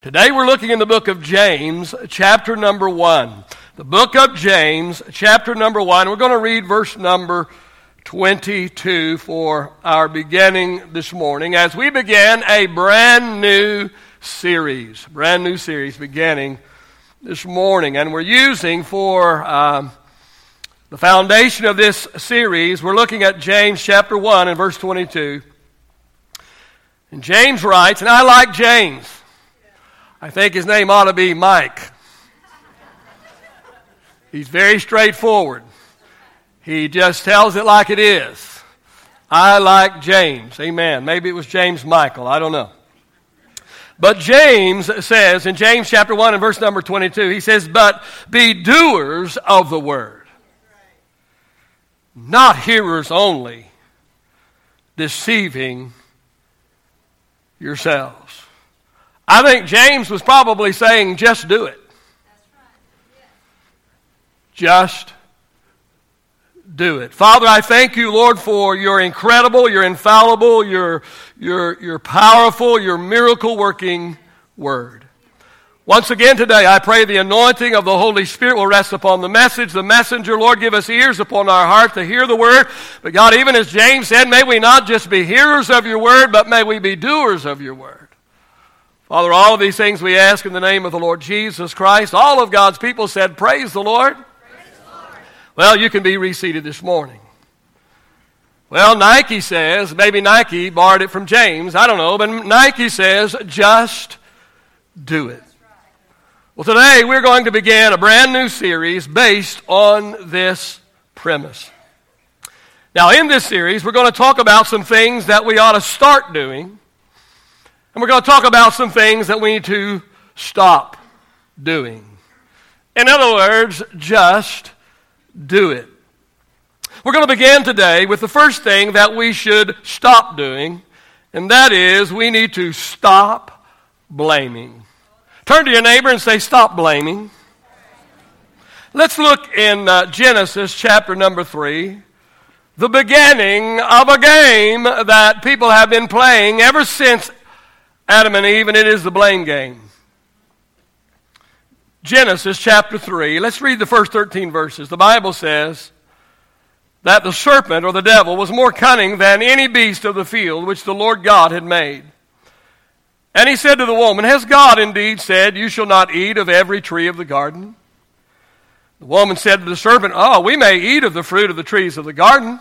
Today we're looking in the book of James, chapter number one. The book of James, chapter number one. We're going to read verse number 22 for our beginning this morning as we begin a brand new series. Brand new series beginning this morning. And we're using for um, the foundation of this series, we're looking at James chapter 1 and verse 22. And James writes, and I like James. I think his name ought to be Mike. He's very straightforward. He just tells it like it is. I like James. Amen. Maybe it was James Michael. I don't know. But James says in James chapter 1 and verse number 22, he says, But be doers of the word, not hearers only, deceiving yourselves. I think James was probably saying, just do it. Just do it. Father, I thank you, Lord, for your incredible, your infallible, your, your, your powerful, your miracle working word. Once again today, I pray the anointing of the Holy Spirit will rest upon the message. The messenger, Lord, give us ears upon our heart to hear the word. But God, even as James said, may we not just be hearers of your word, but may we be doers of your word. Father, all of these things we ask in the name of the Lord Jesus Christ. All of God's people said, Praise the Lord. Praise the Lord. Well, you can be reseated this morning. Well, Nike says, maybe Nike borrowed it from James, I don't know, but Nike says, just do it. Well, today we're going to begin a brand new series based on this premise. Now, in this series, we're going to talk about some things that we ought to start doing and we're going to talk about some things that we need to stop doing. In other words, just do it. We're going to begin today with the first thing that we should stop doing, and that is we need to stop blaming. Turn to your neighbor and say, Stop blaming. Let's look in uh, Genesis chapter number 3, the beginning of a game that people have been playing ever since Adam and Eve, and it is the blame game. Genesis chapter 3. Let's read the first 13 verses. The Bible says that the serpent or the devil was more cunning than any beast of the field which the Lord God had made. And he said to the woman, Has God indeed said, You shall not eat of every tree of the garden? The woman said to the serpent, Oh, we may eat of the fruit of the trees of the garden.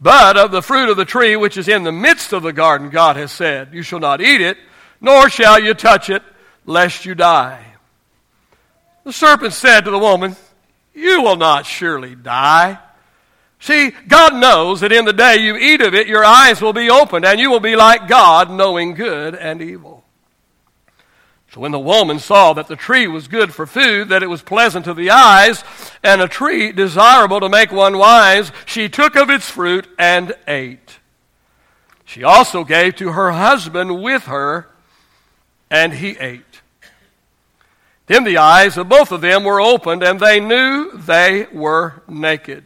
But of the fruit of the tree which is in the midst of the garden, God has said, You shall not eat it, nor shall you touch it, lest you die. The serpent said to the woman, You will not surely die. See, God knows that in the day you eat of it, your eyes will be opened, and you will be like God, knowing good and evil. So when the woman saw that the tree was good for food, that it was pleasant to the eyes, and a tree desirable to make one wise, she took of its fruit and ate. She also gave to her husband with her, and he ate. Then the eyes of both of them were opened, and they knew they were naked.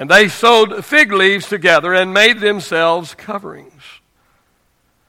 And they sewed fig leaves together and made themselves coverings.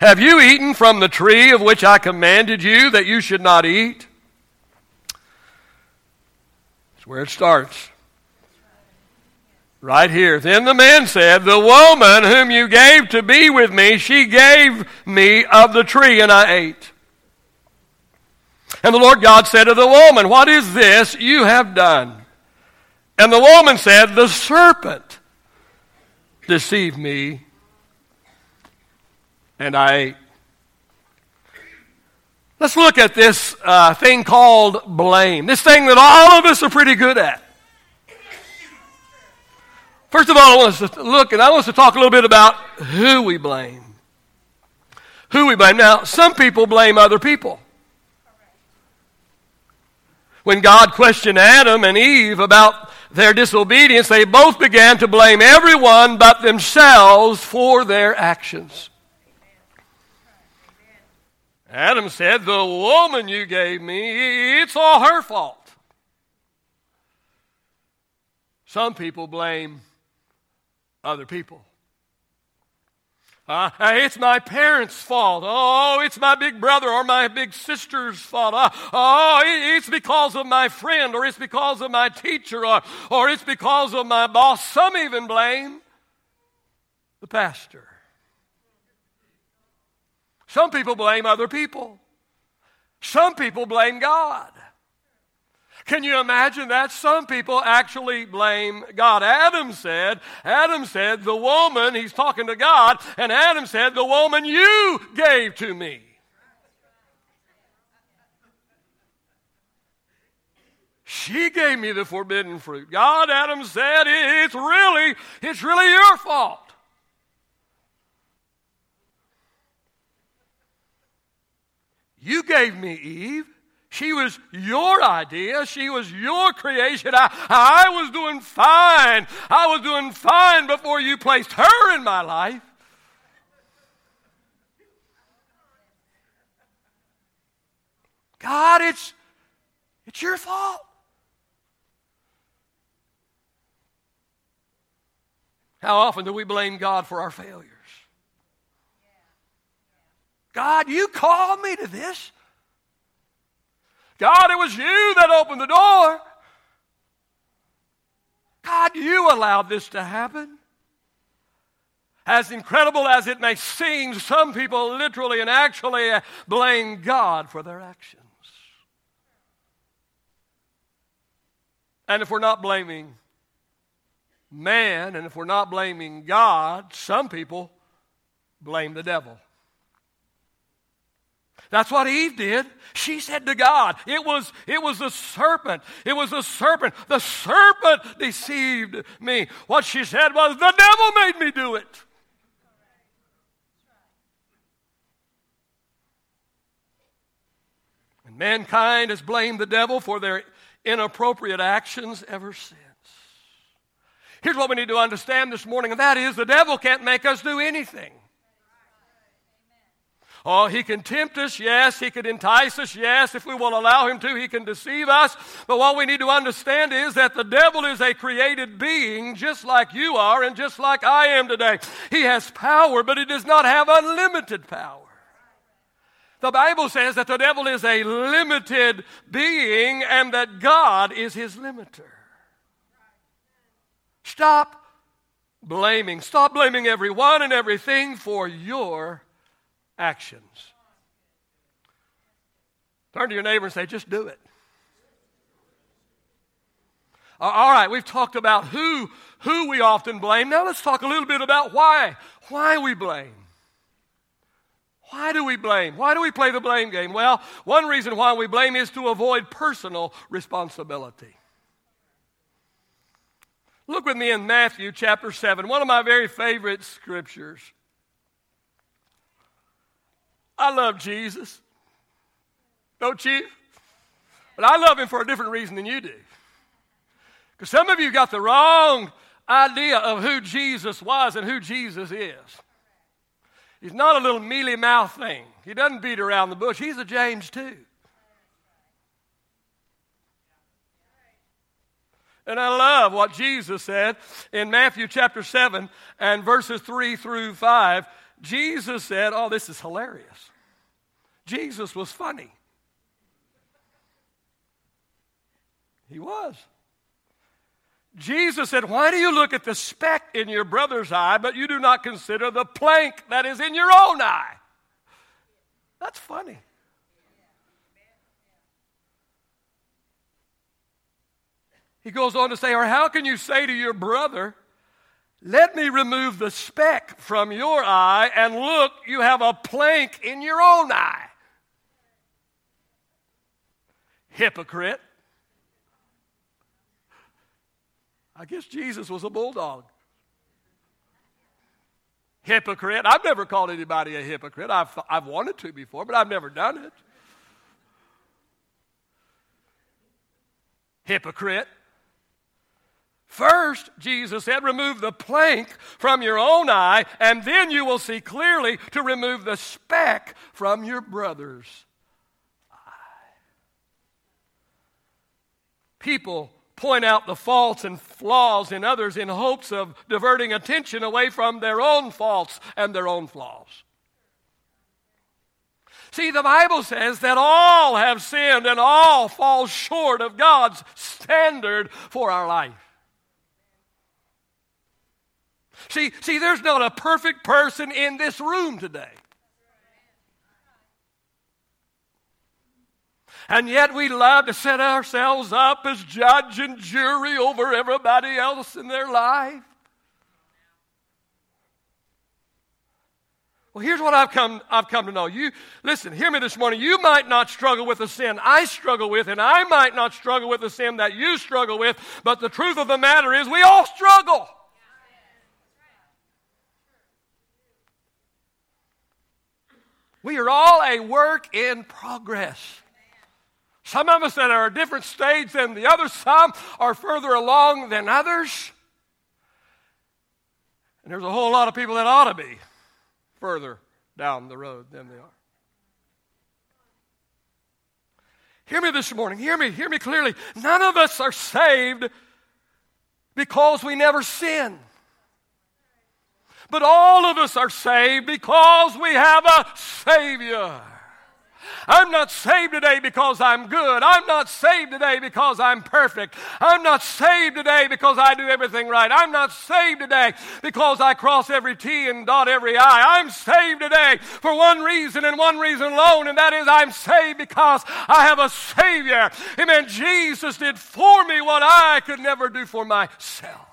Have you eaten from the tree of which I commanded you that you should not eat? That's where it starts. Right here. Then the man said, The woman whom you gave to be with me, she gave me of the tree, and I ate. And the Lord God said to the woman, What is this you have done? And the woman said, The serpent deceived me and I. Let's look at this uh, thing called blame. This thing that all of us are pretty good at. First of all, I want us to look and I want us to talk a little bit about who we blame. Who we blame. Now, some people blame other people. When God questioned Adam and Eve about their disobedience, they both began to blame everyone but themselves for their actions. Adam said, The woman you gave me, it's all her fault. Some people blame other people. Uh, it's my parents' fault. Oh, it's my big brother or my big sister's fault. Uh, oh, it's because of my friend or it's because of my teacher or, or it's because of my boss. Some even blame the pastor. Some people blame other people. Some people blame God. Can you imagine that? Some people actually blame God. Adam said, Adam said, the woman, he's talking to God, and Adam said, the woman you gave to me. She gave me the forbidden fruit. God, Adam said, it's really, it's really your fault. You gave me Eve. She was your idea. She was your creation. I, I was doing fine. I was doing fine before you placed her in my life. God, it's, it's your fault. How often do we blame God for our failures? God, you called me to this. God, it was you that opened the door. God, you allowed this to happen. As incredible as it may seem, some people literally and actually blame God for their actions. And if we're not blaming man, and if we're not blaming God, some people blame the devil. That's what Eve did. She said to God, it was, it was the serpent. It was the serpent. The serpent deceived me. What she said was, the devil made me do it. And mankind has blamed the devil for their inappropriate actions ever since. Here's what we need to understand this morning, and that is the devil can't make us do anything. Oh, he can tempt us, yes. He can entice us, yes. If we will allow him to, he can deceive us. But what we need to understand is that the devil is a created being just like you are and just like I am today. He has power, but he does not have unlimited power. The Bible says that the devil is a limited being and that God is his limiter. Stop blaming. Stop blaming everyone and everything for your actions. Turn to your neighbor and say, just do it. Uh, all right, we've talked about who, who we often blame. Now let's talk a little bit about why. Why we blame. Why do we blame? Why do we play the blame game? Well, one reason why we blame is to avoid personal responsibility. Look with me in Matthew chapter 7, one of my very favorite scriptures. I love Jesus. Don't you? But I love him for a different reason than you do. Because some of you got the wrong idea of who Jesus was and who Jesus is. He's not a little mealy mouth thing. He doesn't beat around the bush. He's a James too. And I love what Jesus said in Matthew chapter 7 and verses 3 through 5. Jesus said, Oh, this is hilarious. Jesus was funny. He was. Jesus said, Why do you look at the speck in your brother's eye, but you do not consider the plank that is in your own eye? That's funny. He goes on to say, Or how can you say to your brother, Let me remove the speck from your eye, and look, you have a plank in your own eye? Hypocrite. I guess Jesus was a bulldog. Hypocrite. I've never called anybody a hypocrite. I've, I've wanted to before, but I've never done it. hypocrite. First, Jesus said, remove the plank from your own eye, and then you will see clearly to remove the speck from your brother's People point out the faults and flaws in others in hopes of diverting attention away from their own faults and their own flaws. See, the Bible says that all have sinned and all fall short of God's standard for our life. See, see, there's not a perfect person in this room today. And yet we love to set ourselves up as judge and jury over everybody else in their life. Well, here's what I've come, I've come to know. You listen, hear me this morning. You might not struggle with the sin I struggle with, and I might not struggle with the sin that you struggle with, but the truth of the matter is we all struggle. We are all a work in progress. Some of us that are at a different stage than the others, some are further along than others. And there's a whole lot of people that ought to be further down the road than they are. Hear me this morning. Hear me. Hear me clearly. None of us are saved because we never sin. But all of us are saved because we have a Savior. I'm not saved today because I'm good. I'm not saved today because I'm perfect. I'm not saved today because I do everything right. I'm not saved today because I cross every T and dot every I. I'm saved today for one reason and one reason alone, and that is I'm saved because I have a Savior. Amen. Jesus did for me what I could never do for myself.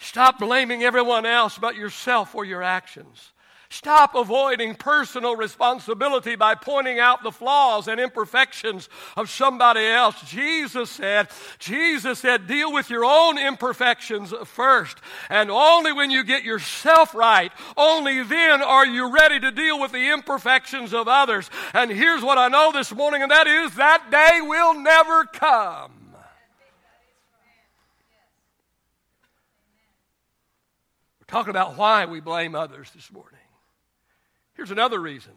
Stop blaming everyone else but yourself for your actions. Stop avoiding personal responsibility by pointing out the flaws and imperfections of somebody else. Jesus said, Jesus said, deal with your own imperfections first. And only when you get yourself right, only then are you ready to deal with the imperfections of others. And here's what I know this morning, and that is that day will never come. Talking about why we blame others this morning. Here's another reason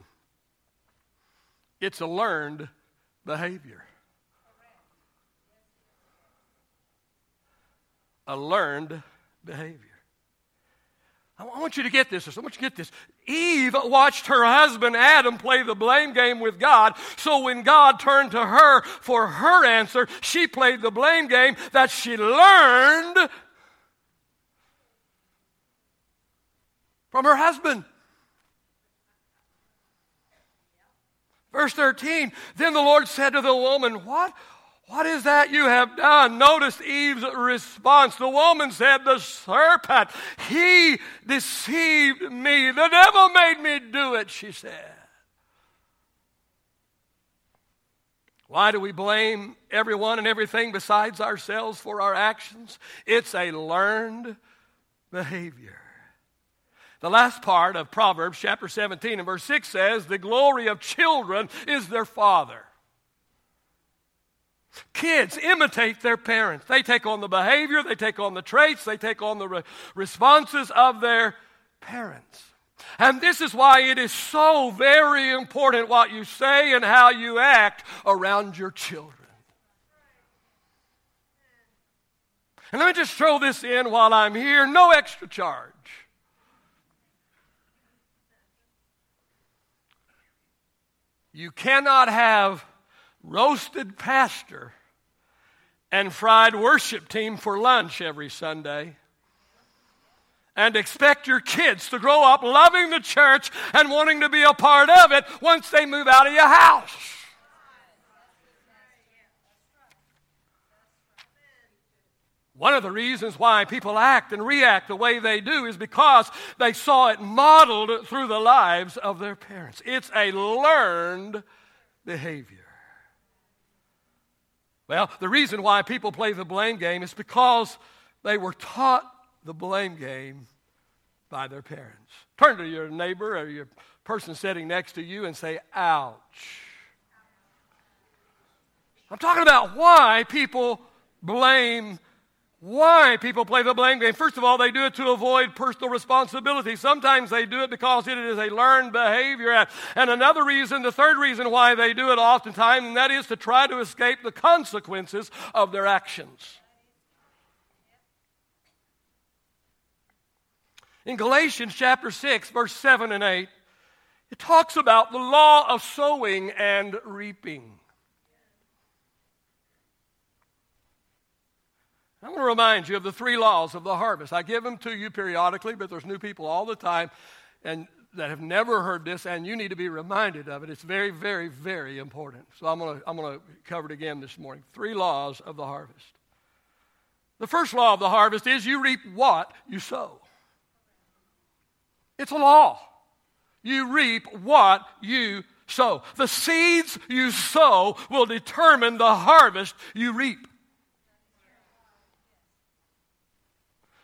it's a learned behavior. A learned behavior. I want you to get this. I want you to get this. Eve watched her husband Adam play the blame game with God. So when God turned to her for her answer, she played the blame game that she learned from her husband. Verse 13 Then the Lord said to the woman, What? What is that you have done? Notice Eve's response. The woman said, The serpent, he deceived me. The devil made me do it, she said. Why do we blame everyone and everything besides ourselves for our actions? It's a learned behavior. The last part of Proverbs chapter 17 and verse 6 says, The glory of children is their father. Kids imitate their parents. They take on the behavior, they take on the traits, they take on the re- responses of their parents. And this is why it is so very important what you say and how you act around your children. And let me just throw this in while I'm here no extra charge. You cannot have roasted pastor and fried worship team for lunch every Sunday and expect your kids to grow up loving the church and wanting to be a part of it once they move out of your house. One of the reasons why people act and react the way they do is because they saw it modeled through the lives of their parents. It's a learned behavior. Well, the reason why people play the blame game is because they were taught the blame game by their parents. Turn to your neighbor or your person sitting next to you and say, ouch. I'm talking about why people blame why people play the blame game. First of all, they do it to avoid personal responsibility. Sometimes they do it because it is a learned behavior. And another reason, the third reason why they do it oftentimes, and that is to try to escape the consequences of their actions. In Galatians chapter 6, verse 7 and 8, it talks about the law of sowing and reaping. I want to remind you of the three laws of the harvest. I give them to you periodically, but there's new people all the time and that have never heard this, and you need to be reminded of it. It's very, very, very important. So I'm going to, I'm going to cover it again this morning. Three laws of the harvest. The first law of the harvest is you reap what you sow. It's a law. You reap what you sow. The seeds you sow will determine the harvest you reap.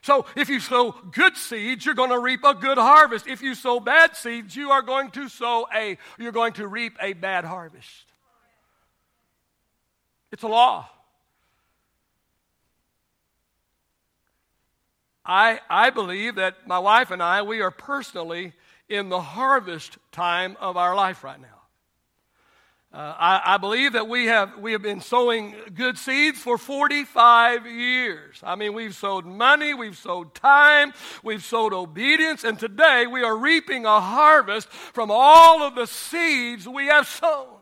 So if you sow good seeds, you're going to reap a good harvest. If you sow bad seeds, you are going to sow a you're going to reap a bad harvest. It's a law. I, I believe that my wife and I, we are personally in the harvest time of our life right now. Uh, I, I, believe that we have, we have been sowing good seeds for 45 years. I mean, we've sowed money, we've sowed time, we've sowed obedience, and today we are reaping a harvest from all of the seeds we have sown.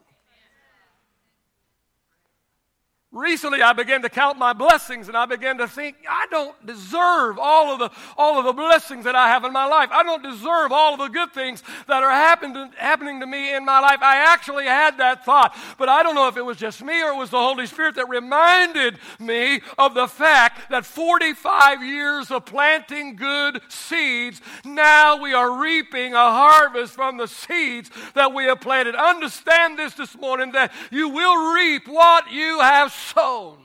Recently, I began to count my blessings and I began to think, I don't deserve all of the, all of the blessings that I have in my life. I don't deserve all of the good things that are happen happening to me in my life. I actually had that thought, but I don't know if it was just me or it was the Holy Spirit that reminded me of the fact that 45 years of planting good seeds, now we are reaping a harvest from the seeds that we have planted. Understand this this morning that you will reap what you have sown.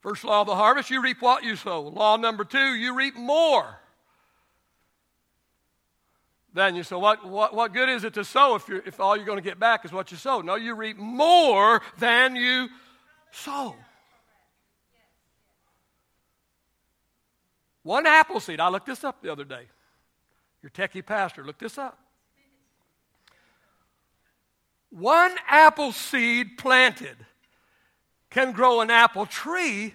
First law of the harvest, you reap what you sow. Law number two, you reap more than you sow. What, what, what good is it to sow if, if all you're going to get back is what you sow? No, you reap more than you sow. One apple seed, I looked this up the other day your techie pastor. Look this up. One apple seed planted can grow an apple tree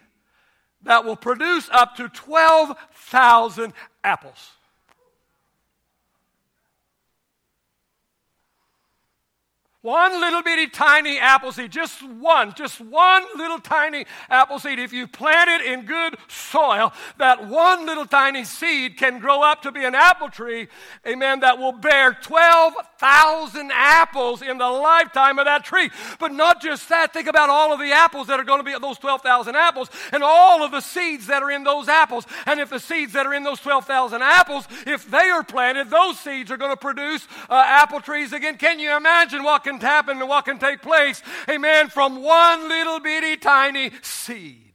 that will produce up to 12,000 apples. One little bitty tiny apple seed, just one, just one little tiny apple seed. If you plant it in good soil, that one little tiny seed can grow up to be an apple tree, amen, that will bear 12,000 apples in the lifetime of that tree. But not just that, think about all of the apples that are going to be those 12,000 apples and all of the seeds that are in those apples. And if the seeds that are in those 12,000 apples, if they are planted, those seeds are going to produce uh, apple trees again. Can you imagine what can happen and what can take place, amen, from one little bitty tiny seed.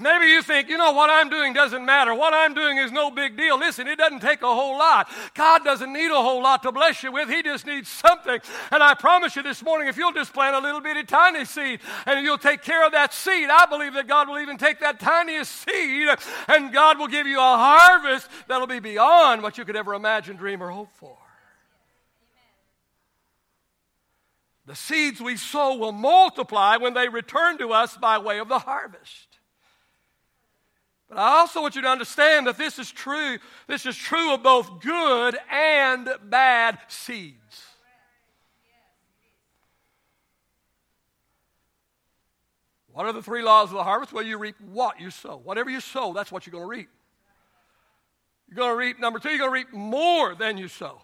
Maybe you think, you know, what I'm doing doesn't matter. What I'm doing is no big deal. Listen, it doesn't take a whole lot. God doesn't need a whole lot to bless you with. He just needs something. And I promise you this morning, if you'll just plant a little bitty tiny seed and you'll take care of that seed, I believe that God will even take that tiniest seed and God will give you a harvest that'll be beyond what you could ever imagine, dream, or hope for. The seeds we sow will multiply when they return to us by way of the harvest. But I also want you to understand that this is true. This is true of both good and bad seeds. What are the three laws of the harvest? Well, you reap what you sow. Whatever you sow, that's what you're going to reap. You're going to reap, number two, you're going to reap more than you sow.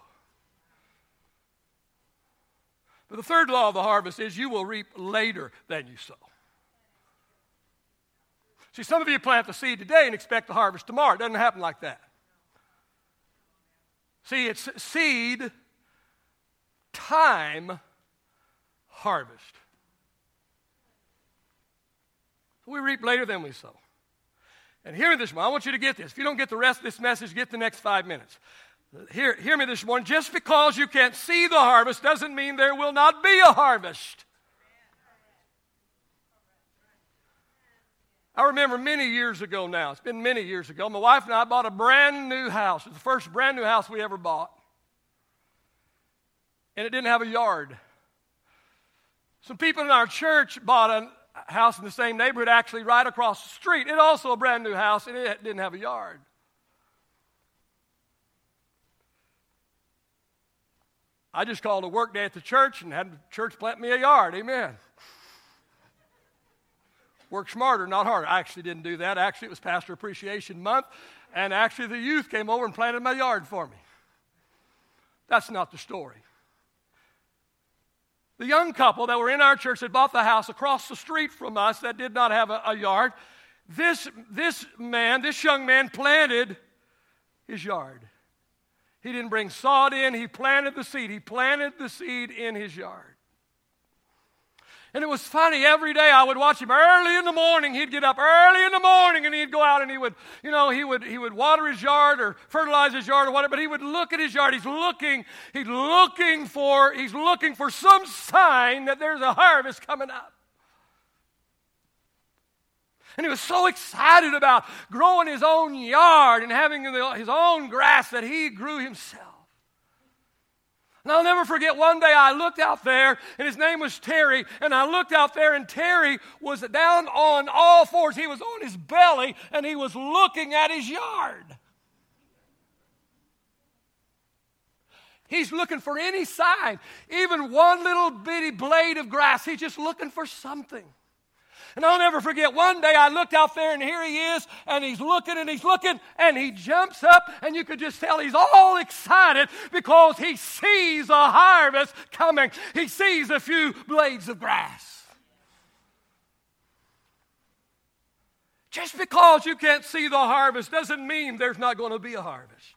But the third law of the harvest is you will reap later than you sow. See, some of you plant the seed today and expect the harvest tomorrow. It doesn't happen like that. See, it's seed, time, harvest. We reap later than we sow. And hear me this. I want you to get this. If you don't get the rest of this message, get the next five minutes. Hear, hear me this morning. Just because you can't see the harvest doesn't mean there will not be a harvest. I remember many years ago now, it's been many years ago, my wife and I bought a brand new house. It was the first brand new house we ever bought. And it didn't have a yard. Some people in our church bought a house in the same neighborhood, actually right across the street. It also a brand new house, and it didn't have a yard. I just called a work day at the church and had the church plant me a yard. Amen. Work smarter, not harder. I actually didn't do that. Actually, it was Pastor Appreciation Month, and actually, the youth came over and planted my yard for me. That's not the story. The young couple that were in our church that bought the house across the street from us that did not have a, a yard, this, this man, this young man, planted his yard. He didn't bring sod in, he planted the seed. He planted the seed in his yard. And it was funny. Every day I would watch him early in the morning. He'd get up early in the morning and he'd go out and he would, you know, he would, he would water his yard or fertilize his yard or whatever, but he would look at his yard. He's looking, he's looking for, he's looking for some sign that there's a harvest coming up. And he was so excited about growing his own yard and having his own grass that he grew himself. And I'll never forget one day I looked out there, and his name was Terry, and I looked out there, and Terry was down on all fours. He was on his belly, and he was looking at his yard. He's looking for any sign, even one little bitty blade of grass. He's just looking for something. And I'll never forget one day I looked out there and here he is, and he's looking and he's looking, and he jumps up, and you could just tell he's all excited because he sees a harvest coming. He sees a few blades of grass. Just because you can't see the harvest doesn't mean there's not going to be a harvest.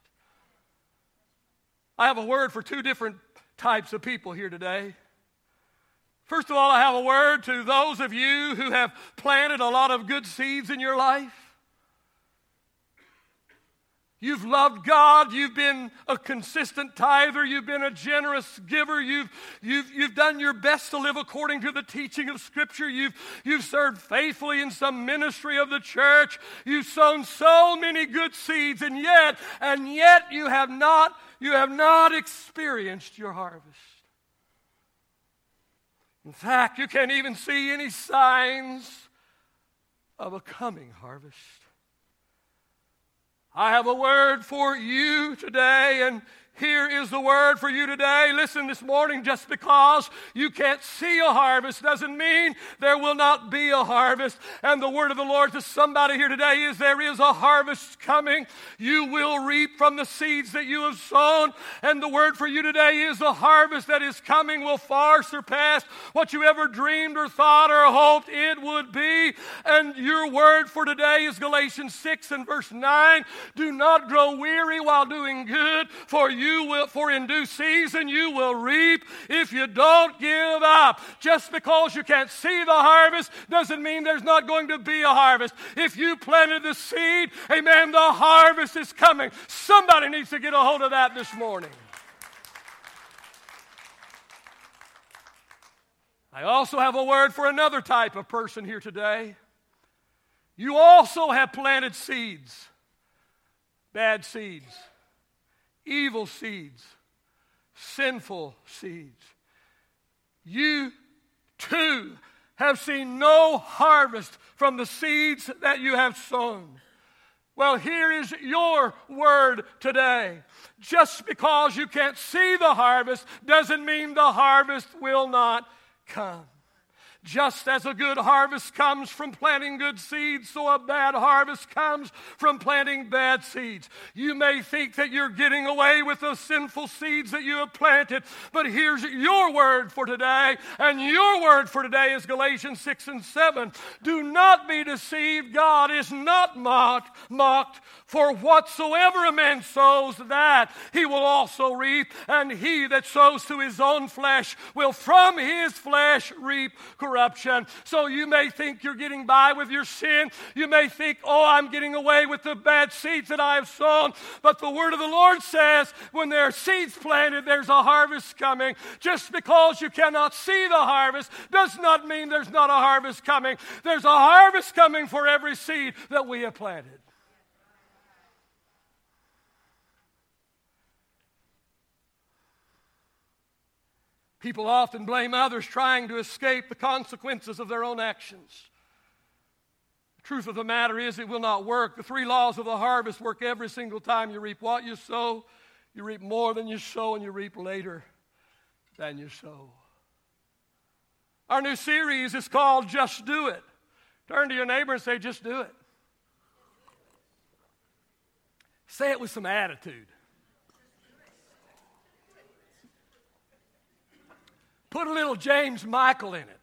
I have a word for two different types of people here today. First of all, I have a word to those of you who have planted a lot of good seeds in your life. You've loved God. You've been a consistent tither. You've been a generous giver. You've, you've, you've done your best to live according to the teaching of Scripture. You've, you've served faithfully in some ministry of the church. You've sown so many good seeds, and yet, and yet you have not, you have not experienced your harvest. In fact, you can't even see any signs of a coming harvest. I have a word for you today, and here is the word for you today. Listen this morning, just because you can't see a harvest doesn't mean there will not be a harvest. And the word of the Lord to somebody here today is there is a harvest coming. You will reap from the seeds that you have sown. And the word for you today is the harvest that is coming will far surpass what you ever dreamed or thought or hoped it would be. And your word for today is Galatians 6 and verse 9. Do not grow weary while doing good, for you you will, for in due season you will reap if you don't give up. Just because you can't see the harvest doesn't mean there's not going to be a harvest. If you planted the seed, amen, the harvest is coming. Somebody needs to get a hold of that this morning. I also have a word for another type of person here today. You also have planted seeds, bad seeds evil seeds, sinful seeds. You too have seen no harvest from the seeds that you have sown. Well, here is your word today. Just because you can't see the harvest doesn't mean the harvest will not come. Just as a good harvest comes from planting good seeds, so a bad harvest comes from planting bad seeds. You may think that you're getting away with the sinful seeds that you have planted, but here's your word for today, and your word for today is Galatians 6 and 7. Do not be deceived, God is not mocked, mocked for whatsoever a man sows, that he will also reap, and he that sows to his own flesh will from his flesh reap corruption corruption. So you may think you're getting by with your sin. You may think, oh, I'm getting away with the bad seeds that I have sown. But the word of the Lord says when there are seeds planted, there's a harvest coming. Just because you cannot see the harvest does not mean there's not a harvest coming. There's a harvest coming for every seed that we have planted. People often blame others trying to escape the consequences of their own actions. The truth of the matter is, it will not work. The three laws of the harvest work every single time you reap what you sow, you reap more than you sow, and you reap later than you sow. Our new series is called Just Do It. Turn to your neighbor and say, Just do it. Say it with some attitude. Put a little James Michael in it.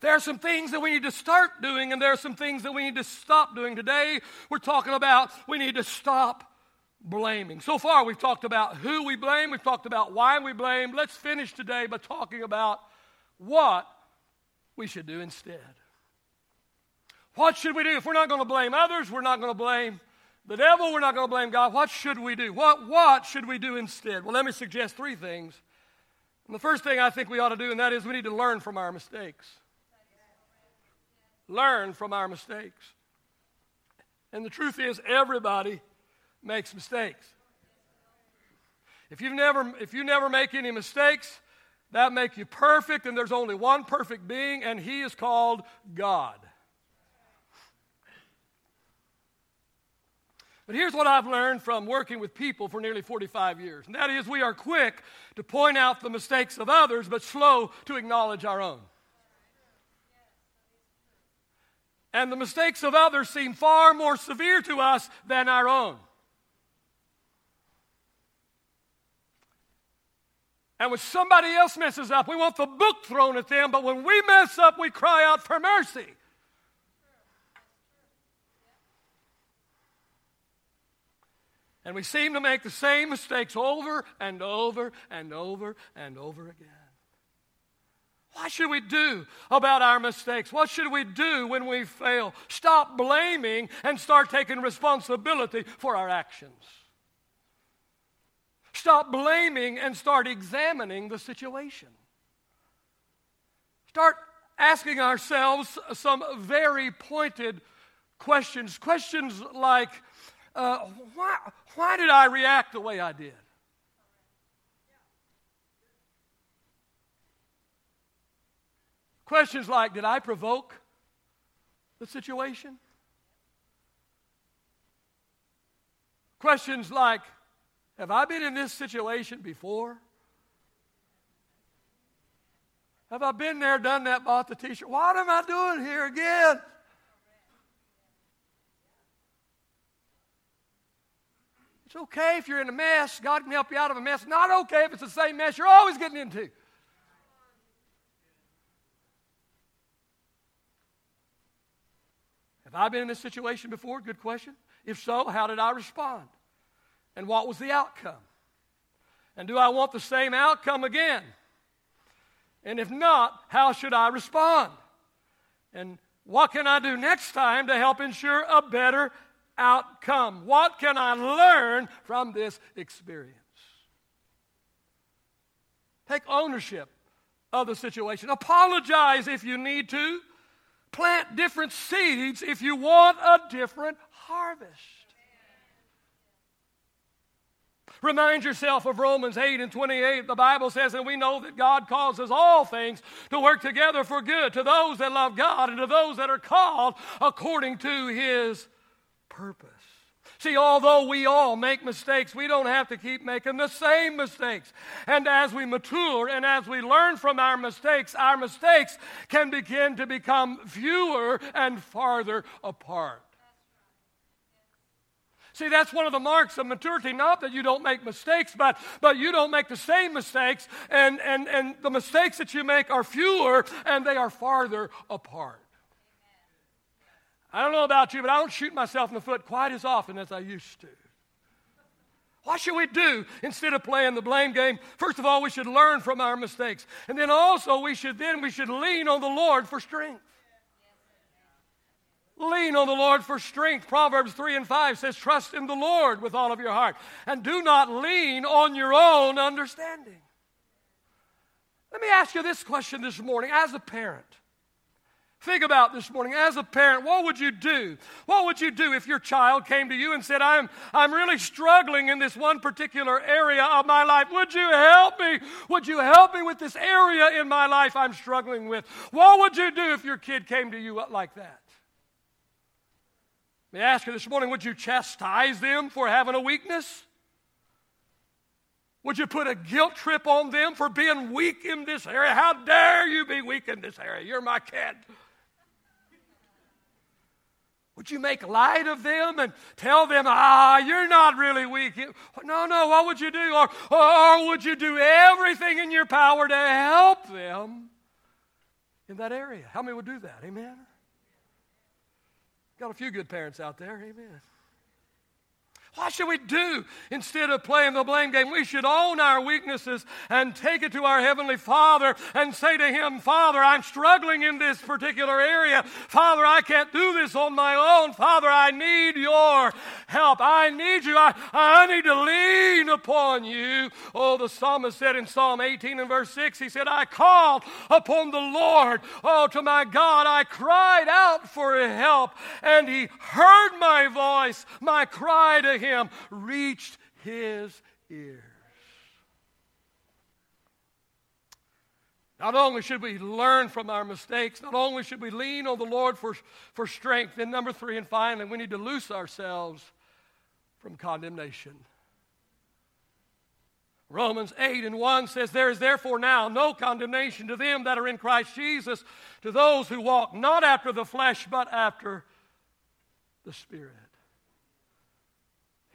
There are some things that we need to start doing, and there are some things that we need to stop doing. Today, we're talking about we need to stop blaming. So far, we've talked about who we blame, we've talked about why we blame. Let's finish today by talking about what we should do instead. What should we do? If we're not going to blame others, we're not going to blame the devil, we're not going to blame God. What should we do? What, what should we do instead? Well, let me suggest three things. And the first thing I think we ought to do, and that is we need to learn from our mistakes. Learn from our mistakes. And the truth is, everybody makes mistakes. If you've never, if you never make any mistakes, that make you perfect, and there's only one perfect being, and he is called God. But here's what I've learned from working with people for nearly 45 years, and that is we are quick to point out the mistakes of others, but slow to acknowledge our own. And the mistakes of others seem far more severe to us than our own. And when somebody else messes up, we want the book thrown at them, but when we mess up, we cry out for mercy. And we seem to make the same mistakes over and over and over and over again. What should we do about our mistakes? What should we do when we fail? Stop blaming and start taking responsibility for our actions. Stop blaming and start examining the situation. Start asking ourselves some very pointed questions. Questions like, uh, why, why did I react the way I did? Questions like Did I provoke the situation? Questions like Have I been in this situation before? Have I been there, done that, bought the t shirt? What am I doing here again? It's okay if you're in a mess. God can help you out of a mess. Not okay if it's the same mess you're always getting into. Have I been in this situation before? Good question. If so, how did I respond? And what was the outcome? And do I want the same outcome again? And if not, how should I respond? And what can I do next time to help ensure a better outcome? What can I learn from this experience? Take ownership of the situation. Apologize if you need to. Plant different seeds if you want a different harvest. Remind yourself of Romans 8 and 28. The Bible says, and we know that God causes all things to work together for good to those that love God and to those that are called according to his purpose. See, although we all make mistakes, we don't have to keep making the same mistakes. And as we mature and as we learn from our mistakes, our mistakes can begin to become fewer and farther apart. See, that's one of the marks of maturity. Not that you don't make mistakes, but, but you don't make the same mistakes, and, and, and the mistakes that you make are fewer and they are farther apart. I don't know about you, but I don't shoot myself in the foot quite as often as I used to. What should we do instead of playing the blame game? First of all, we should learn from our mistakes. And then also we should then we should lean on the Lord for strength. Lean on the Lord for strength. Proverbs 3 and 5 says, Trust in the Lord with all of your heart, and do not lean on your own understanding. Let me ask you this question this morning as a parent. Think about this morning. As a parent, what would you do? What would you do if your child came to you and said, I'm, I'm really struggling in this one particular area of my life? Would you help me? Would you help me with this area in my life I'm struggling with? What would you do if your kid came to you like that? Let me ask you this morning would you chastise them for having a weakness? Would you put a guilt trip on them for being weak in this area? How dare you be weak in this area? You're my kid. Would you make light of them and tell them, ah, you're not really weak? No, no, what would you do? Or, or would you do everything in your power to help them in that area? How many would do that? Amen? Got a few good parents out there. Amen. What should we do instead of playing the blame game? We should own our weaknesses and take it to our Heavenly Father and say to Him, Father, I'm struggling in this particular area. Father, I can't do this on my own. Father, I need your help. I need you. I, I need to lean upon you. Oh, the psalmist said in Psalm 18 and verse 6, he said, I called upon the Lord. Oh, to my God, I cried out for help, and He heard my voice, my cry to Him him reached his ears. Not only should we learn from our mistakes, not only should we lean on the Lord for, for strength, then number three, and finally, we need to loose ourselves from condemnation. Romans 8 and 1 says, There is therefore now no condemnation to them that are in Christ Jesus, to those who walk not after the flesh, but after the Spirit.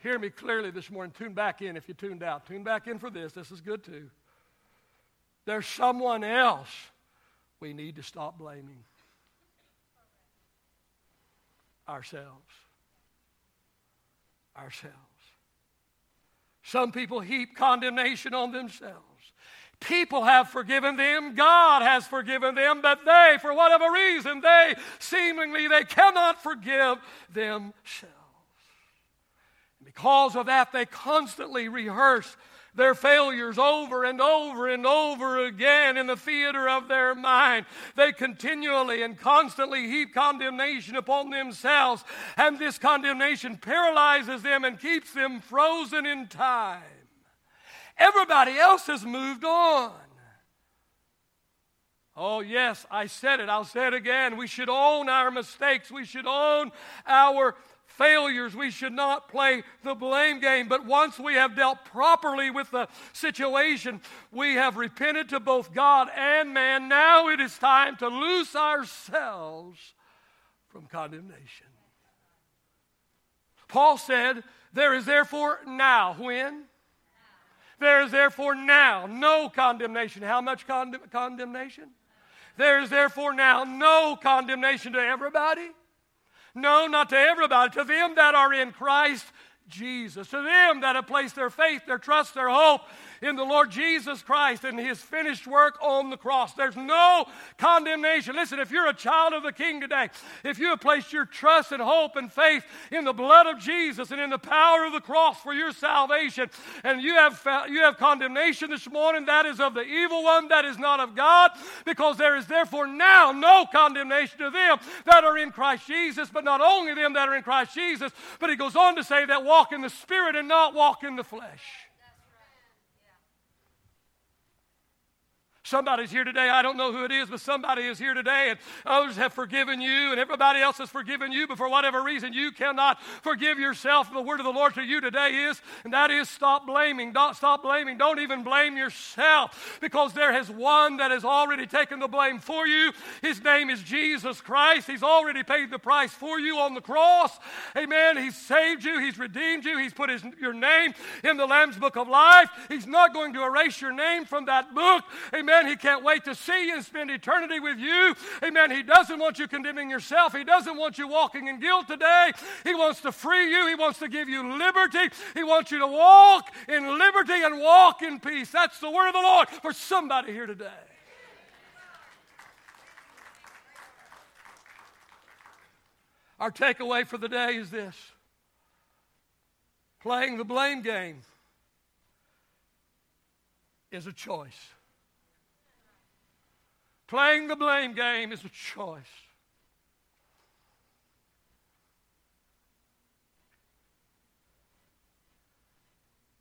Hear me clearly this morning. Tune back in if you tuned out. Tune back in for this. This is good too. There's someone else we need to stop blaming ourselves. Ourselves. Some people heap condemnation on themselves. People have forgiven them, God has forgiven them, but they, for whatever reason, they seemingly they cannot forgive themselves. Because of that, they constantly rehearse their failures over and over and over again in the theater of their mind. They continually and constantly heap condemnation upon themselves, and this condemnation paralyzes them and keeps them frozen in time. Everybody else has moved on. Oh, yes, I said it. I'll say it again. We should own our mistakes. We should own our failures. We should not play the blame game. But once we have dealt properly with the situation, we have repented to both God and man. Now it is time to loose ourselves from condemnation. Paul said, There is therefore now, when? There is therefore now no condemnation. How much con- condemnation? There is therefore now no condemnation to everybody no, not to everybody, to them that are in Christ Jesus, to them that have placed their faith, their trust, their hope in the Lord Jesus Christ and his finished work on the cross. There's no condemnation. Listen, if you're a child of the King today, if you have placed your trust and hope and faith in the blood of Jesus and in the power of the cross for your salvation, and you have, you have condemnation this morning, that is of the evil one, that is not of God, because there is therefore now no condemnation to them that are in Christ Jesus, but not only them that are in Christ Jesus, but he goes on to say that walk in the Spirit and not walk in the flesh. Somebody's here today. I don't know who it is, but somebody is here today, and others have forgiven you, and everybody else has forgiven you, but for whatever reason, you cannot forgive yourself. The word of the Lord to you today is, and that is stop blaming. Don't stop blaming. Don't even blame yourself, because there has one that has already taken the blame for you. His name is Jesus Christ. He's already paid the price for you on the cross. Amen. He's saved you, He's redeemed you, He's put his, your name in the Lamb's book of life. He's not going to erase your name from that book. Amen Amen. He can't wait to see you and spend eternity with you. Amen. He doesn't want you condemning yourself. He doesn't want you walking in guilt today. He wants to free you. He wants to give you liberty. He wants you to walk in liberty and walk in peace. That's the word of the Lord for somebody here today. Our takeaway for the day is this playing the blame game is a choice. Playing the blame game is a choice.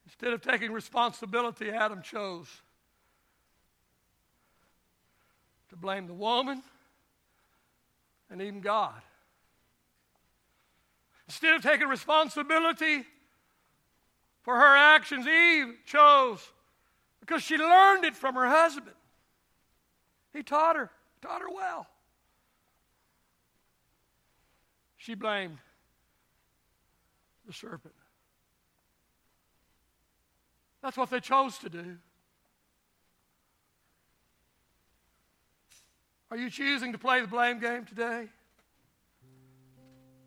Instead of taking responsibility, Adam chose to blame the woman and even God. Instead of taking responsibility for her actions, Eve chose because she learned it from her husband. He taught her, taught her well. She blamed the serpent. That's what they chose to do. Are you choosing to play the blame game today?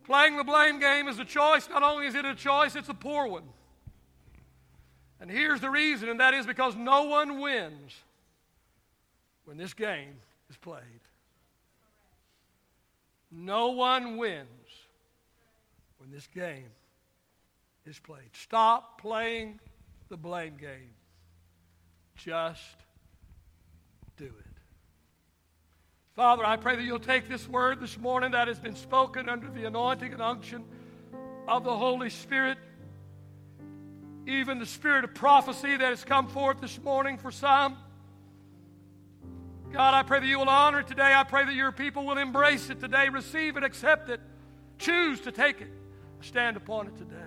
Playing the blame game is a choice. Not only is it a choice, it's a poor one. And here's the reason, and that is because no one wins when this game is played. No one wins when this game is played. Stop playing the blame game. Just do it. Father, I pray that you'll take this word this morning that has been spoken under the anointing and unction of the Holy Spirit, even the spirit of prophecy that has come forth this morning for some. God, I pray that you will honor it today. I pray that your people will embrace it today, receive it, accept it, choose to take it, stand upon it today.